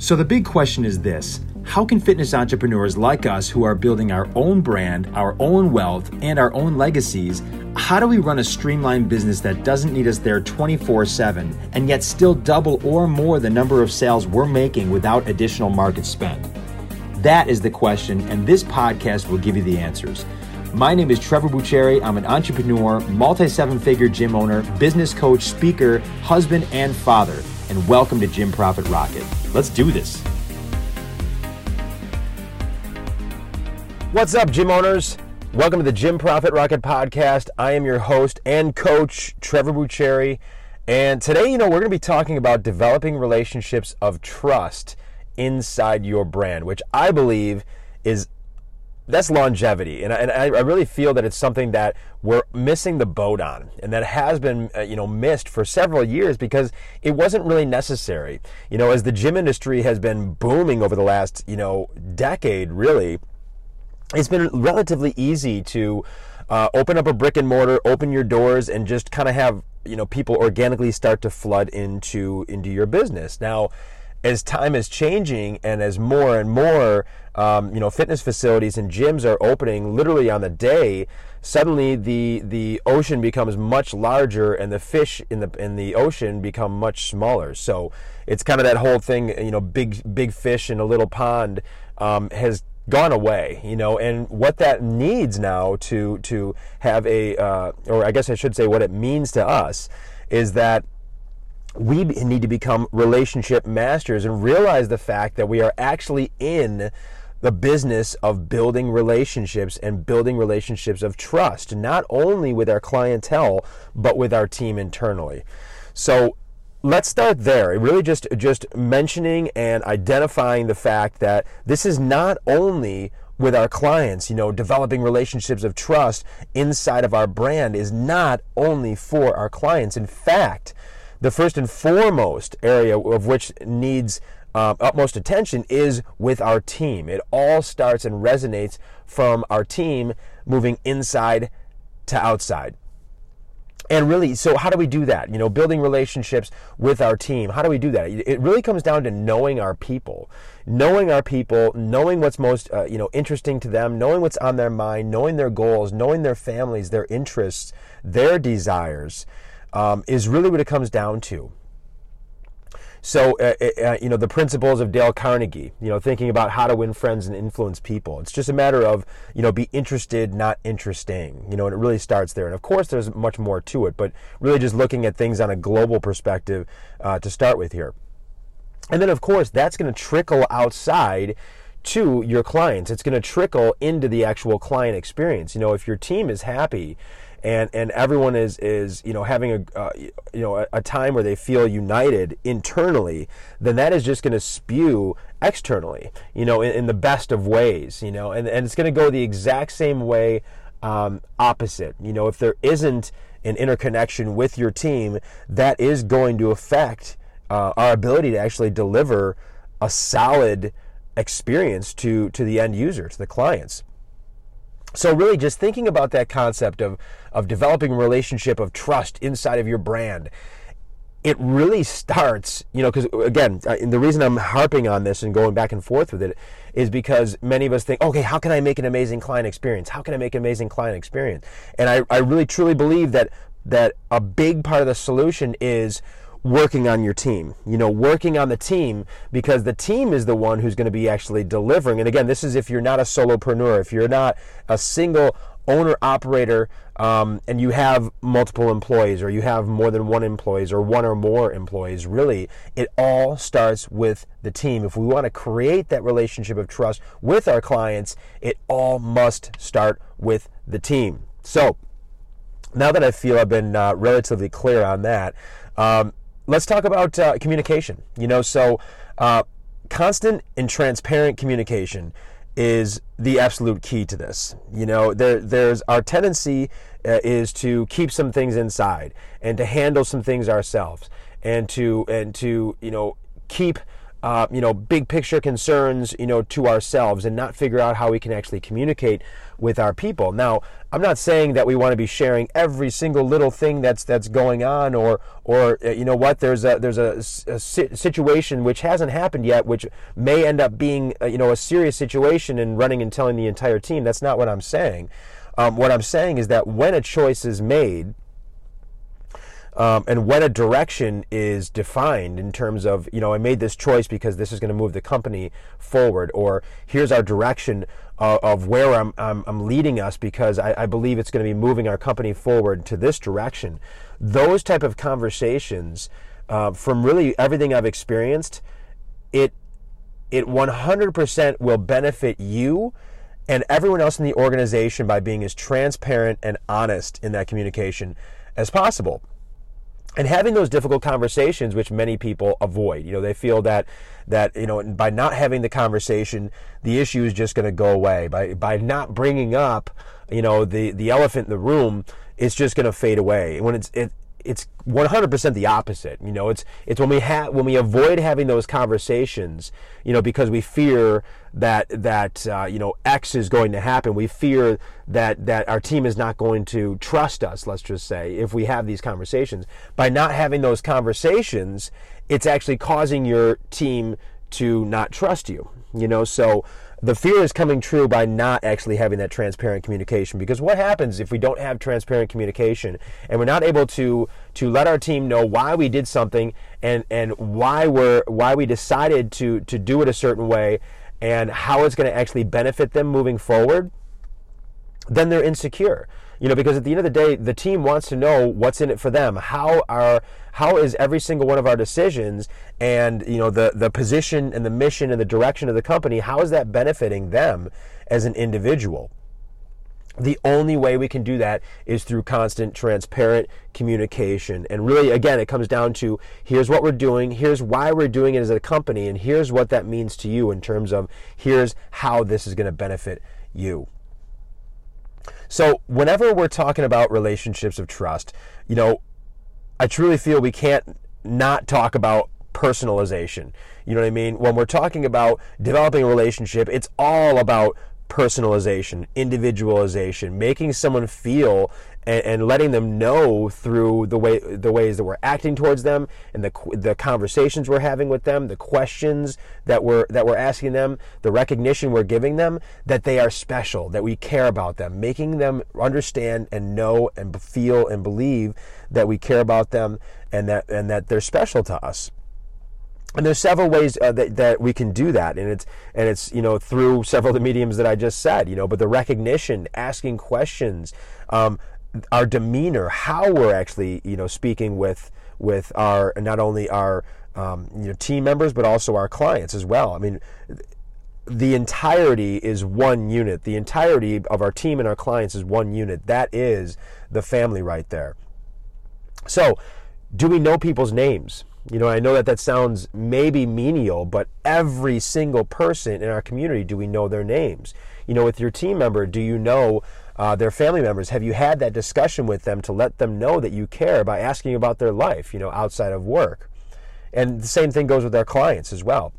So, the big question is this How can fitness entrepreneurs like us who are building our own brand, our own wealth, and our own legacies, how do we run a streamlined business that doesn't need us there 24 7 and yet still double or more the number of sales we're making without additional market spend? That is the question, and this podcast will give you the answers. My name is Trevor Bucheri. I'm an entrepreneur, multi seven figure gym owner, business coach, speaker, husband, and father. And welcome to Gym Profit Rocket. Let's do this. What's up, gym owners? Welcome to the Gym Profit Rocket podcast. I am your host and coach, Trevor Bucheri. And today, you know, we're going to be talking about developing relationships of trust inside your brand, which I believe is that's longevity, and I, and I really feel that it's something that we're missing the boat on, and that has been uh, you know missed for several years because it wasn't really necessary. You know, as the gym industry has been booming over the last you know decade, really, it's been relatively easy to uh, open up a brick and mortar, open your doors, and just kind of have you know people organically start to flood into into your business now as time is changing and as more and more um, you know fitness facilities and gyms are opening literally on the day suddenly the the ocean becomes much larger and the fish in the in the ocean become much smaller. So it's kind of that whole thing you know big big fish in a little pond um, has gone away you know and what that needs now to to have a uh, or i guess i should say what it means to us is that we need to become relationship masters and realize the fact that we are actually in the business of building relationships and building relationships of trust, not only with our clientele, but with our team internally. So let's start there. Really just, just mentioning and identifying the fact that this is not only with our clients, you know, developing relationships of trust inside of our brand is not only for our clients. In fact, the first and foremost area of which needs uh, utmost attention is with our team. It all starts and resonates from our team moving inside to outside. And really, so how do we do that? You know, building relationships with our team. How do we do that? It really comes down to knowing our people, knowing our people, knowing what's most, uh, you know, interesting to them, knowing what's on their mind, knowing their goals, knowing their families, their interests, their desires um, is really what it comes down to. So, uh, uh, uh, you know, the principles of Dale Carnegie, you know, thinking about how to win friends and influence people. It's just a matter of, you know, be interested, not interesting, you know, and it really starts there. And of course, there's much more to it, but really just looking at things on a global perspective uh, to start with here. And then, of course, that's going to trickle outside to your clients. It's going to trickle into the actual client experience. You know, if your team is happy, and and everyone is is you know having a uh, you know a, a, time where they feel united internally, then that is just going to spew externally, you know, in, in, the best of ways, you know, and and it's going to go the exact same way um, opposite. You know, if there isn't an interconnection with your team, that is going to affect uh, our ability to actually deliver a solid experience to to the end user, to the clients. So really just thinking about that concept of, of developing a relationship of trust inside of your brand, it really starts, you know, because uh, again, the reason I'm harping on this and going back and forth with it is because many of us think, okay, how can I make an amazing client experience? How can I make an amazing client experience? And I, I really truly believe that that a big part of the solution is working on your team. You know, working on the team because the team is the one who's going to be actually delivering. And again, this is if you're not a solopreneur, if you're not a single owner operator um, and you have multiple employees or you have more than one employees or one or more employees really it all starts with the team if we want to create that relationship of trust with our clients it all must start with the team so now that i feel i've been uh, relatively clear on that um, let's talk about uh, communication. You know, so uh, constant and transparent communication is the absolute key to this. You know, there, there's our tendency uh, is to keep some things inside and to handle some things ourselves and to and to you know keep uh, you know, big picture concerns, you know, to ourselves and not figure out how we can actually communicate with our people. Now, I'm not saying that we want to be sharing every single little thing that's that's going on, or or uh, you know what, there's a there's a, a situation which hasn't happened yet, which may end up being uh, you know a serious situation and running and telling the entire team. That's not what I'm saying. Um, what I'm saying is that when a choice is made um, and when a direction is defined in terms of, you know, I made this choice because this is going to move the company forward, or here's our direction of, of where I'm, I'm, I'm, leading us because I, I believe it's going to be moving our company forward to this direction. Those type of conversations, uh, from really everything I've experienced, it it 100% will benefit you and everyone else in the organization by being as transparent and honest in that communication as possible and having those difficult conversations which many people avoid you know they feel that that you know by not having the conversation the issue is just going to go away. By by not bringing up you know the the elephant in the room it's just going to fade away. When it's it it's 100% the opposite. You know, it's it's when we have when we avoid having those conversations, you know, because we fear that that uh, you know X is going to happen. We fear that that our team is not going to trust us. Let's just say if we have these conversations. By not having those conversations, it's actually causing your team to not trust you. You know, so the fear is coming true by not actually having that transparent communication. Because what happens if we don't have transparent communication and we're not able to to let our team know why we did something and and why we're why we decided to to do it a certain way and how it's going to actually benefit them moving forward then they're insecure you know because at the end of the day the team wants to know what's in it for them. How are how is every single one of our decisions and you know the the position and the mission and the direction of the company how is that benefiting them as an individual? The only way we can do that is through constant transparent communication. And really again it comes down to here's what we're doing here's why we're doing it as a company and here's what that means to you in terms of here's how this is going to benefit you so whenever we're talking about relationships of trust you know I truly feel we can't not talk about personalization. You know what I mean? When we're talking about developing a relationship, it's all about personalization, individualization, making someone feel and, and, letting them know through the way the ways that we're acting towards them and the the conversations we're having with them, the questions that we're that we're asking them, the recognition we're giving them that they are special, that we care about them, making them understand and know and feel and believe that we care about them and that and that they're special to us. And there's several ways uh, that, that we can do that. And it's and it's you know through several of the mediums that i just said you know but the recognition asking questions um, our demeanor how we're actually you know speaking with with our not only our um, you know team members but also our clients as well. I mean the entirety is one unit. The entirety of our team and our clients is one unit. That is the family right there. So do we know people's names? You know, I know that that sounds maybe menial, but every single person in our community, do we know their names? You know, with your team member, do you know uh, their family members? Have you had that discussion with them to let them know that you care by asking about their life, you know, outside of work? And the same thing goes with our clients as well.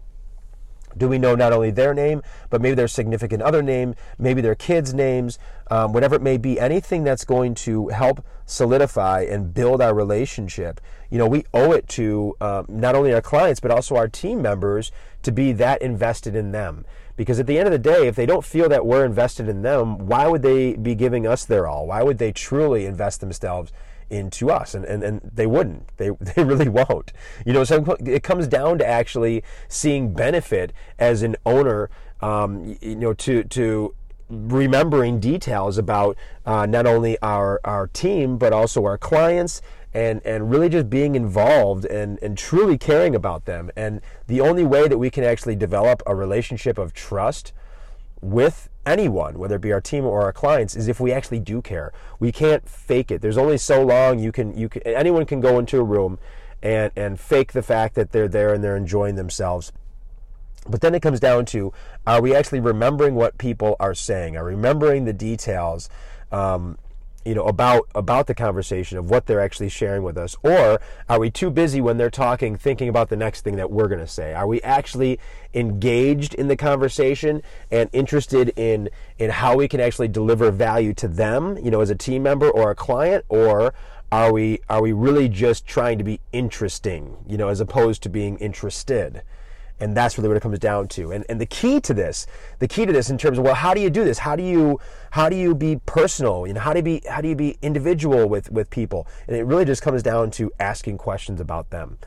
Do we know not only their name, but maybe their significant other name, maybe their kids' names, um, whatever it may be, anything that's going to help solidify and build our relationship? You know, we owe it to um, not only our clients, but also our team members to be that invested in them. Because at the end of the day, if they don't feel that we're invested in them, why would they be giving us their all? Why would they truly invest themselves into us? And, and, and they wouldn't. They, they really won't. You know so it comes down to actually seeing benefit as an owner um, you know to to remembering details about uh, not only our our team but also our clients and and really just being involved and and truly caring about them and the only way that we can actually develop a relationship of trust with anyone, whether it be our team or our clients, is if we actually do care. We can't fake it. There's only so long you can you can anyone can go into a room and and fake the fact that they're there and they're enjoying themselves. But then it comes down to are we actually remembering what people are saying? Are remembering the details? Um, you know about about the conversation of what they're actually sharing with us or are we too busy when they're talking thinking about the next thing that we're going to say? Are we actually engaged in the conversation and interested in in how we can actually deliver value to them you know as a team member or a client? Or are we are we really just trying to be interesting you know as opposed to being interested and that's really what it comes down to. And, and the key to this, the key to this in terms of, well, how do you do this? How do you, how do you be personal? Know, how do you be, how do you be individual with, with people? And it really just comes down to asking questions about them.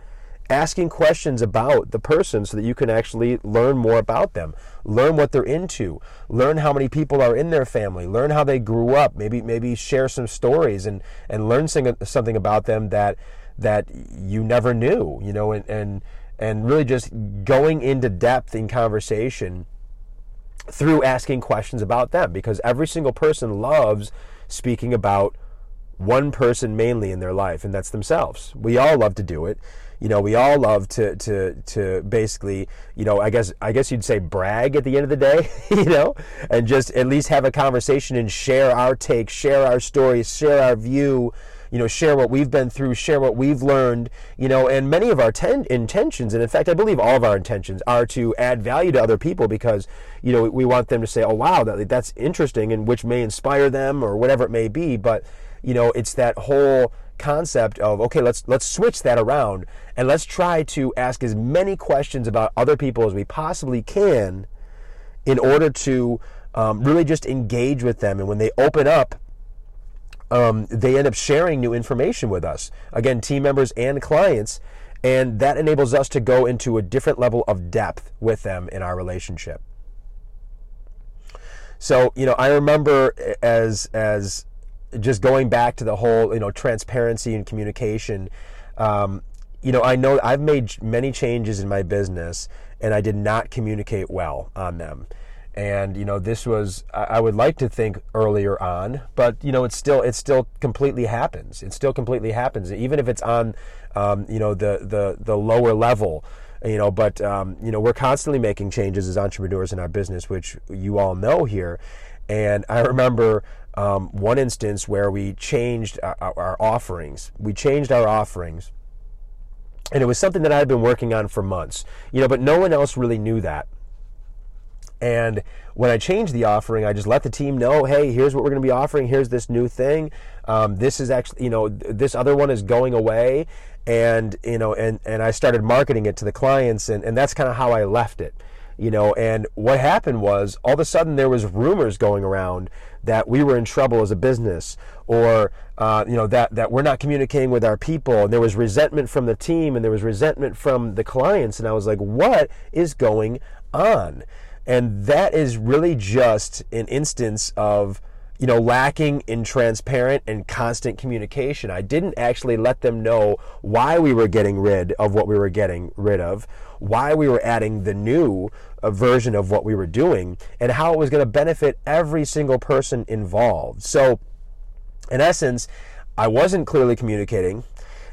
Asking questions about the person so that you can actually learn more about them, learn what they're into, learn how many people are in their family, learn how they grew up, maybe maybe share some stories and and learn something about them that that you never knew, you know, and, and and really just going into depth in conversation through asking questions about them because every single person loves speaking about one person mainly in their life and that's themselves. We all love to do it. You know, we all love to to to basically, you know, I guess I guess you'd say brag at the end of the day, you know, and just at least have a conversation and share our take, share our stories, share our view you know, share what we've been through, share what we've learned, you know, and many of our ten- intentions, and in fact, I believe all of our intentions are to add value to other people because, you know, we want them to say, oh, wow, that, that's interesting, and which may inspire them or whatever it may be. But, you know, it's that whole concept of okay let's let's switch that around and let's try to ask as many questions about other people as we possibly can in order to um, really just engage with them and when they open up um, they end up sharing new information with us. Again, team members and clients. And that enables us to go into a different level of depth with them in our relationship. So, you know, I remember as, as just going back to the whole, you know, transparency and communication. Um, you know, I know I've made many changes in my business and I did not communicate well on them and you know this was I would like to think earlier on, but you know it's still it still completely happens. It still completely happens, even if it's on um, you know the the the lower level. You know, but um, you know we're constantly making changes as entrepreneurs in our business, which you all know here. And I remember um, one instance where we changed our, our offerings. We changed our offerings, and it was something that I had been working on for months. You know, but no one else really knew that and when I changed the offering, I just let the team know, hey, here's what we're going to be offering. Here's this new thing. Um, this is actually, you know, this other one is going away, and you know, and and I started marketing it to the clients, and and that's kind of how I left it. You know, and what happened was all of a sudden there was rumors going around that we were in trouble as a business, or uh, you know that that we're not communicating with our people, and there was resentment from the team, and there was resentment from the clients, and I was like, what is going on? And that is really just an instance of, you know, lacking in transparent and constant communication. I didn't actually let them know why we were getting rid of what we were getting rid of, why we were adding the new uh, version of what we were doing, and how it was going to benefit every single person involved. So, in essence, I wasn't clearly communicating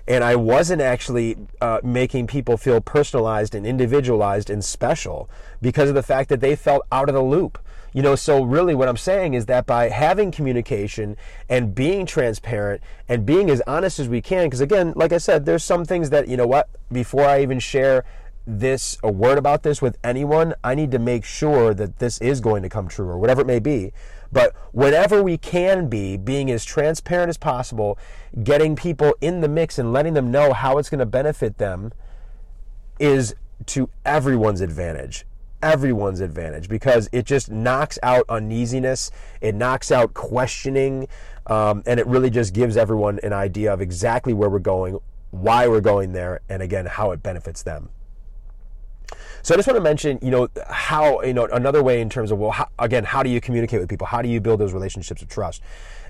and I wasn't actually uh, making people feel personalized and individualized and special because of the fact that they felt out of the loop. You know, so really what I'm saying is that by having communication and being transparent and being as honest as we can, because again, like I said, there's some things that, you know what, before I even share this a word about this with anyone, I need to make sure that this is going to come true or whatever it may be. But whenever we can be, being as transparent as possible, getting people in the mix and letting them know how it's going to benefit them is to everyone's advantage. Everyone's advantage because it just knocks out uneasiness, it knocks out questioning, um, and it really just gives everyone an idea of exactly where we're going, why we're going there, and again, how it benefits them. So I just want to mention, you know, how, you know, another way in terms of, well, how, again, how do you communicate with people? How do you build those relationships of trust?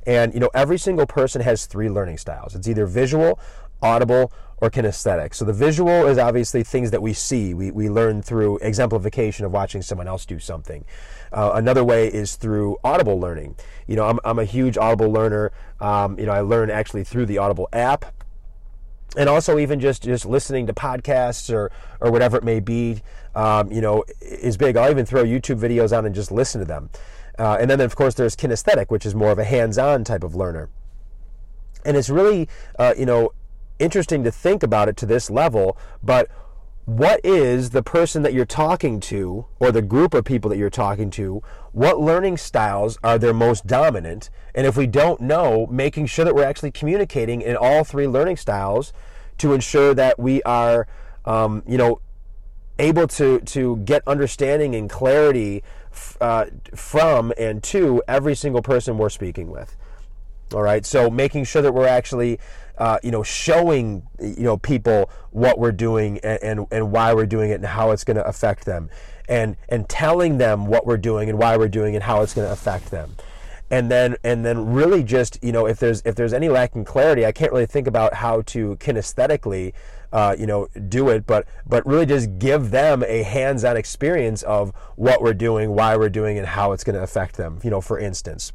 And, you know, every single person has three learning styles. It's either visual, audible, or kinesthetic. So the visual is obviously things that we see. We, we learn through exemplification of watching someone else do something. Uh, another way is through audible learning. You know, I'm, I'm a huge audible learner. Um, you know, I learn actually through the Audible app and also even just just listening to podcasts or or whatever it may be um, you know is big. I'll even throw youtube videos on and just listen to them. Uh, and then of course there's kinesthetic which is more of a hands-on type of learner. And it's really, uh, you know, interesting to think about it to this level, but what is the person that you're talking to or the group of people that you're talking to what learning styles are their most dominant? And if we don't know making sure that we're actually communicating in all three learning styles to ensure that we are um, you know able to to get understanding and clarity uh, from and to every single person we're speaking with. All right so making sure that we're actually uh, you know, showing you know people what we're doing and, and, and why we're doing it and how it's going to affect them, and and telling them what we're doing and why we're doing it and how it's going to affect them, and then and then really just you know if there's if there's any lacking clarity, I can't really think about how to kinesthetically. Uh, you know, do it, but but really just give them a hands-on experience of what we're doing, why we're doing, and how it's going to affect them. You know, for instance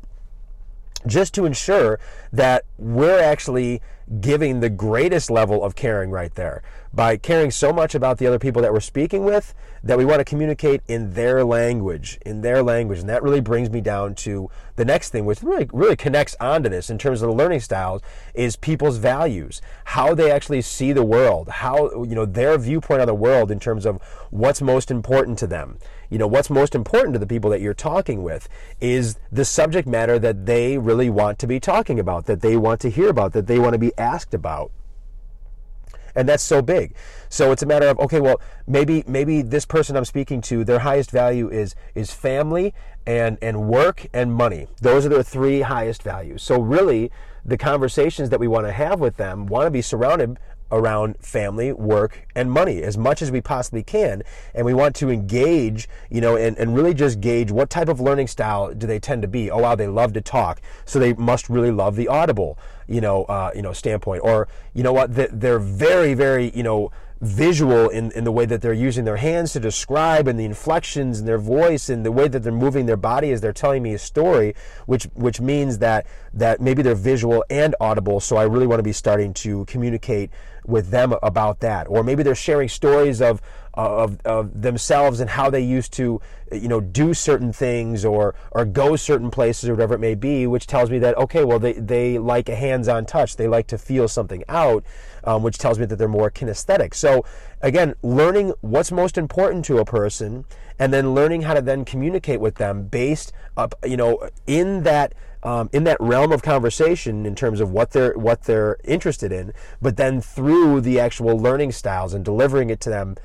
just to ensure that we're actually giving the greatest level of caring right there. By caring so much about the other people that we're speaking with that we want to communicate in their language in their language. And that really brings me down to the next thing which really really connects onto this in terms of the learning styles is people's values. How they actually see the world. How you know their viewpoint on the world in terms of what's most important to them. You know what's most important to the people that you're talking with is the subject matter that they really want to be talking about that they want to hear about that they want to be asked about and that's so big. So it's a matter of okay well maybe maybe this person i'm speaking to their highest value is is family and and work and money. Those are their three highest values. So really the conversations that we want to have with them want to be surrounded around family, work, and money as much as we possibly can. And we want to engage, you know, and, and really just gauge what type of learning style do they tend to be. Oh, wow, they love to talk. So they must really love the audible, you know, uh, you know, standpoint. Or, you know what, they're very, very, you know, visual in, in the way that they're using their hands to describe and the inflections in their voice and the way that they're moving their body as they're telling me a story, which which means that that maybe they're visual and audible. So I really want to be starting to communicate with them about that. Or maybe they're sharing stories of of, of themselves and how they used to, you know, do certain things or or go certain places or whatever it may be, which tells me that okay, well they they like a hands-on touch, they like to feel something out, um, which tells me that they're more kinesthetic. So again, learning what's most important to a person, and then learning how to then communicate with them based up, you know, in that. Um, in that realm of conversation in terms of what they're what they're interested in, but then through the actual learning styles and delivering it to them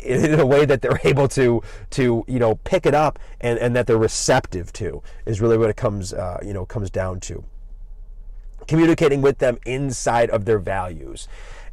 in a way that they're able to to you know pick it up and, and that they're receptive to is really what it comes uh, you know comes down to. Communicating with them inside of their values.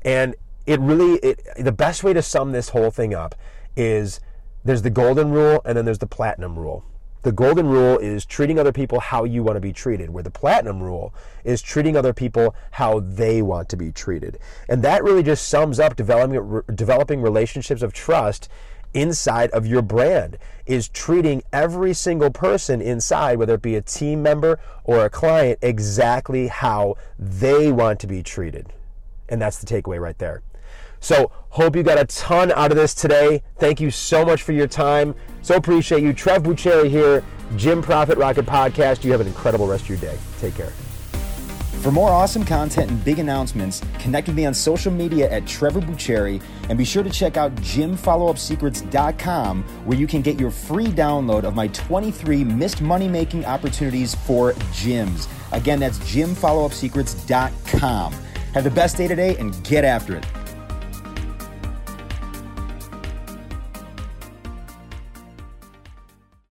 And it really it, the best way to sum this whole thing up is there's the golden rule and then there's the platinum rule the golden rule is treating other people how you want to be treated, where the platinum rule is treating other people how they want to be treated. And that really just sums up developing, developing relationships of trust inside of your brand is treating every single person inside, whether it be a team member or a client, exactly how they want to be treated. And that's the takeaway right there. So, hope you got a ton out of this today. Thank you so much for your time. So appreciate you. Trev Bucheri here, Gym Profit Rocket Podcast. You have an incredible rest of your day. Take care. For more awesome content and big announcements, connect with me on social media at Trevor Bucheri and be sure to check out gymfollowupsecrets.com where you can get your free download of my 23 missed money making opportunities for gyms. Again, that's gymfollowupsecrets.com. Have the best day today and get after it.